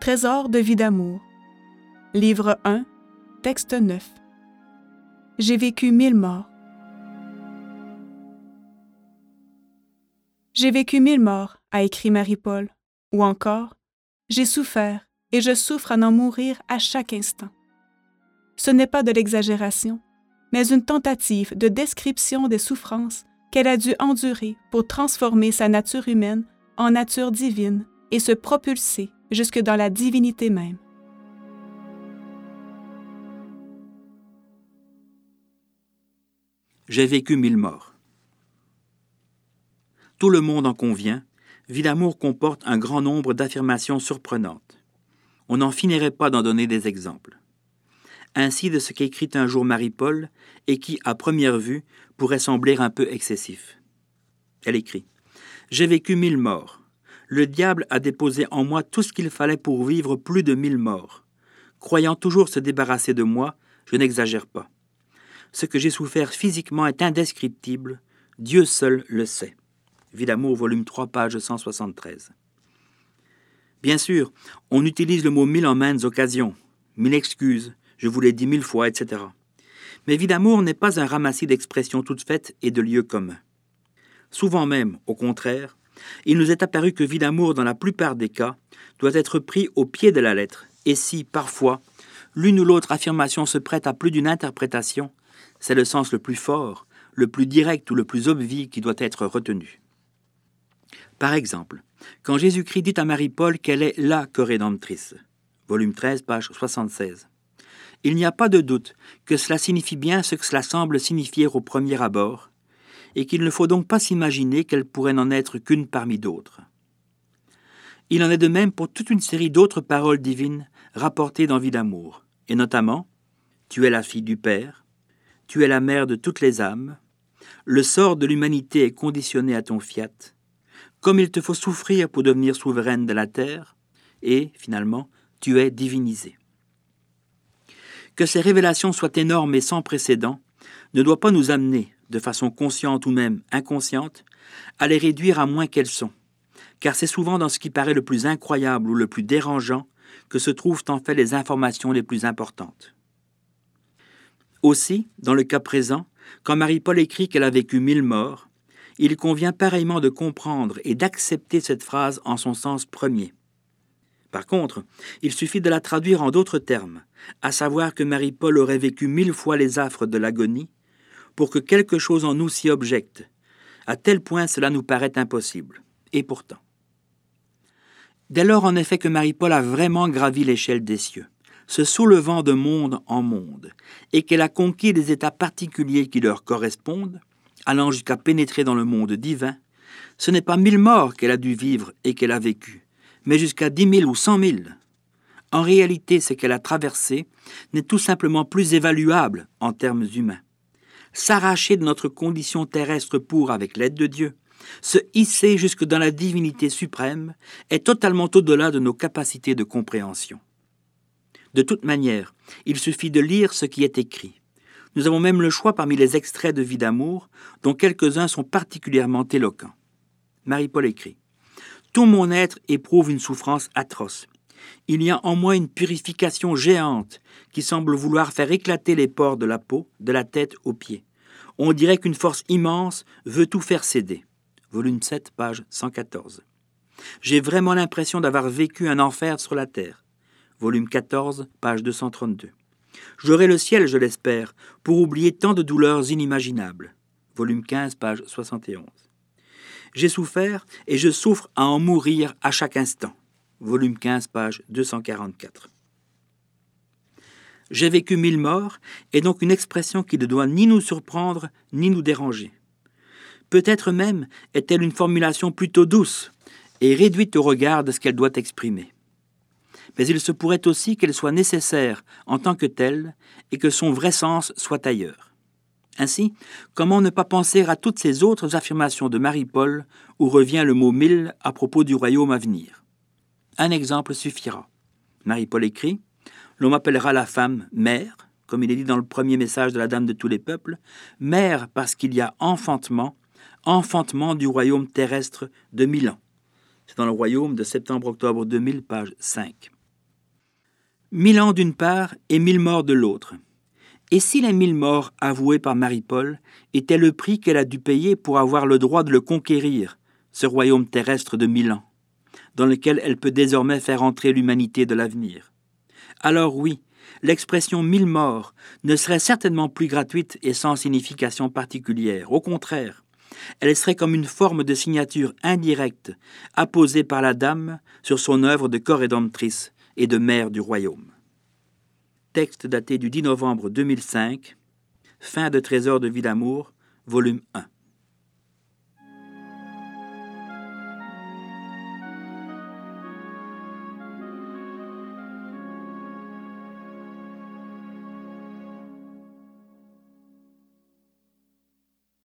Trésor de vie d'amour. Livre 1, texte 9. J'ai vécu mille morts. J'ai vécu mille morts, a écrit Marie-Paul, ou encore J'ai souffert et je souffre à n'en mourir à chaque instant. Ce n'est pas de l'exagération, mais une tentative de description des souffrances qu'elle a dû endurer pour transformer sa nature humaine en nature divine et se propulser jusque dans la divinité même. J'ai vécu mille morts. Tout le monde en convient, Vie d'amour comporte un grand nombre d'affirmations surprenantes. On n'en finirait pas d'en donner des exemples. Ainsi de ce qu'écrit un jour Marie-Paul et qui, à première vue, pourrait sembler un peu excessif. Elle écrit J'ai vécu mille morts. Le diable a déposé en moi tout ce qu'il fallait pour vivre plus de mille morts. Croyant toujours se débarrasser de moi, je n'exagère pas. Ce que j'ai souffert physiquement est indescriptible, Dieu seul le sait. Vie d'amour, volume 3, page 173. Bien sûr, on utilise le mot mille en maintes occasions, mille excuses, je vous l'ai dit mille fois, etc. Mais vie d'amour n'est pas un ramassis d'expressions toutes faites et de lieux communs. Souvent même, au contraire, il nous est apparu que vie d'amour, dans la plupart des cas, doit être pris au pied de la lettre, et si, parfois, l'une ou l'autre affirmation se prête à plus d'une interprétation, c'est le sens le plus fort, le plus direct ou le plus obvi qui doit être retenu. Par exemple, quand Jésus-Christ dit à Marie-Paul qu'elle est la corédemptrice, volume 13, page 76, il n'y a pas de doute que cela signifie bien ce que cela semble signifier au premier abord, et qu'il ne faut donc pas s'imaginer qu'elle pourrait n'en être qu'une parmi d'autres. Il en est de même pour toute une série d'autres paroles divines rapportées dans Vie d'amour, et notamment Tu es la fille du Père, tu es la mère de toutes les âmes, le sort de l'humanité est conditionné à ton fiat, comme il te faut souffrir pour devenir souveraine de la terre, et, finalement, tu es divinisé. Que ces révélations soient énormes et sans précédent ne doit pas nous amener, de façon consciente ou même inconsciente, à les réduire à moins qu'elles sont, car c'est souvent dans ce qui paraît le plus incroyable ou le plus dérangeant que se trouvent en fait les informations les plus importantes. Aussi, dans le cas présent, quand Marie-Paul écrit qu'elle a vécu mille morts, il convient pareillement de comprendre et d'accepter cette phrase en son sens premier. Par contre, il suffit de la traduire en d'autres termes, à savoir que Marie-Paul aurait vécu mille fois les affres de l'agonie, pour que quelque chose en nous s'y objecte. À tel point cela nous paraît impossible. Et pourtant. Dès lors, en effet, que Marie-Paul a vraiment gravi l'échelle des cieux se soulevant de monde en monde, et qu'elle a conquis des états particuliers qui leur correspondent, allant jusqu'à pénétrer dans le monde divin, ce n'est pas mille morts qu'elle a dû vivre et qu'elle a vécu, mais jusqu'à dix mille ou cent mille. En réalité, ce qu'elle a traversé n'est tout simplement plus évaluable en termes humains. S'arracher de notre condition terrestre pour, avec l'aide de Dieu, se hisser jusque dans la divinité suprême est totalement au-delà de nos capacités de compréhension. De toute manière, il suffit de lire ce qui est écrit. Nous avons même le choix parmi les extraits de Vie d'amour, dont quelques-uns sont particulièrement éloquents. Marie-Paul écrit Tout mon être éprouve une souffrance atroce. Il y a en moi une purification géante qui semble vouloir faire éclater les pores de la peau, de la tête aux pieds. On dirait qu'une force immense veut tout faire céder. Volume 7, page 114. J'ai vraiment l'impression d'avoir vécu un enfer sur la terre volume 14, page 232. J'aurai le ciel, je l'espère, pour oublier tant de douleurs inimaginables. Volume 15, page 71. J'ai souffert et je souffre à en mourir à chaque instant. Volume 15, page 244. J'ai vécu mille morts est donc une expression qui ne doit ni nous surprendre ni nous déranger. Peut-être même est-elle une formulation plutôt douce et réduite au regard de ce qu'elle doit exprimer mais il se pourrait aussi qu'elle soit nécessaire en tant que telle et que son vrai sens soit ailleurs. Ainsi, comment ne pas penser à toutes ces autres affirmations de Marie-Paul où revient le mot mille à propos du royaume à venir? Un exemple suffira. Marie-Paul écrit L'on m'appellera la femme mère, comme il est dit dans le premier message de la Dame de tous les peuples, mère parce qu'il y a enfantement, enfantement du royaume terrestre de mille ans. C'est dans le royaume de septembre-octobre 2000, page 5. Mille ans d'une part et mille morts de l'autre. Et si les mille morts avoués par Marie-Paul étaient le prix qu'elle a dû payer pour avoir le droit de le conquérir, ce royaume terrestre de mille ans, dans lequel elle peut désormais faire entrer l'humanité de l'avenir Alors oui, l'expression mille morts ne serait certainement plus gratuite et sans signification particulière. Au contraire, elle serait comme une forme de signature indirecte apposée par la dame sur son œuvre de corrédemptrice et de mère du royaume. Texte daté du 10 novembre 2005, fin de Trésor de Villamour, volume 1.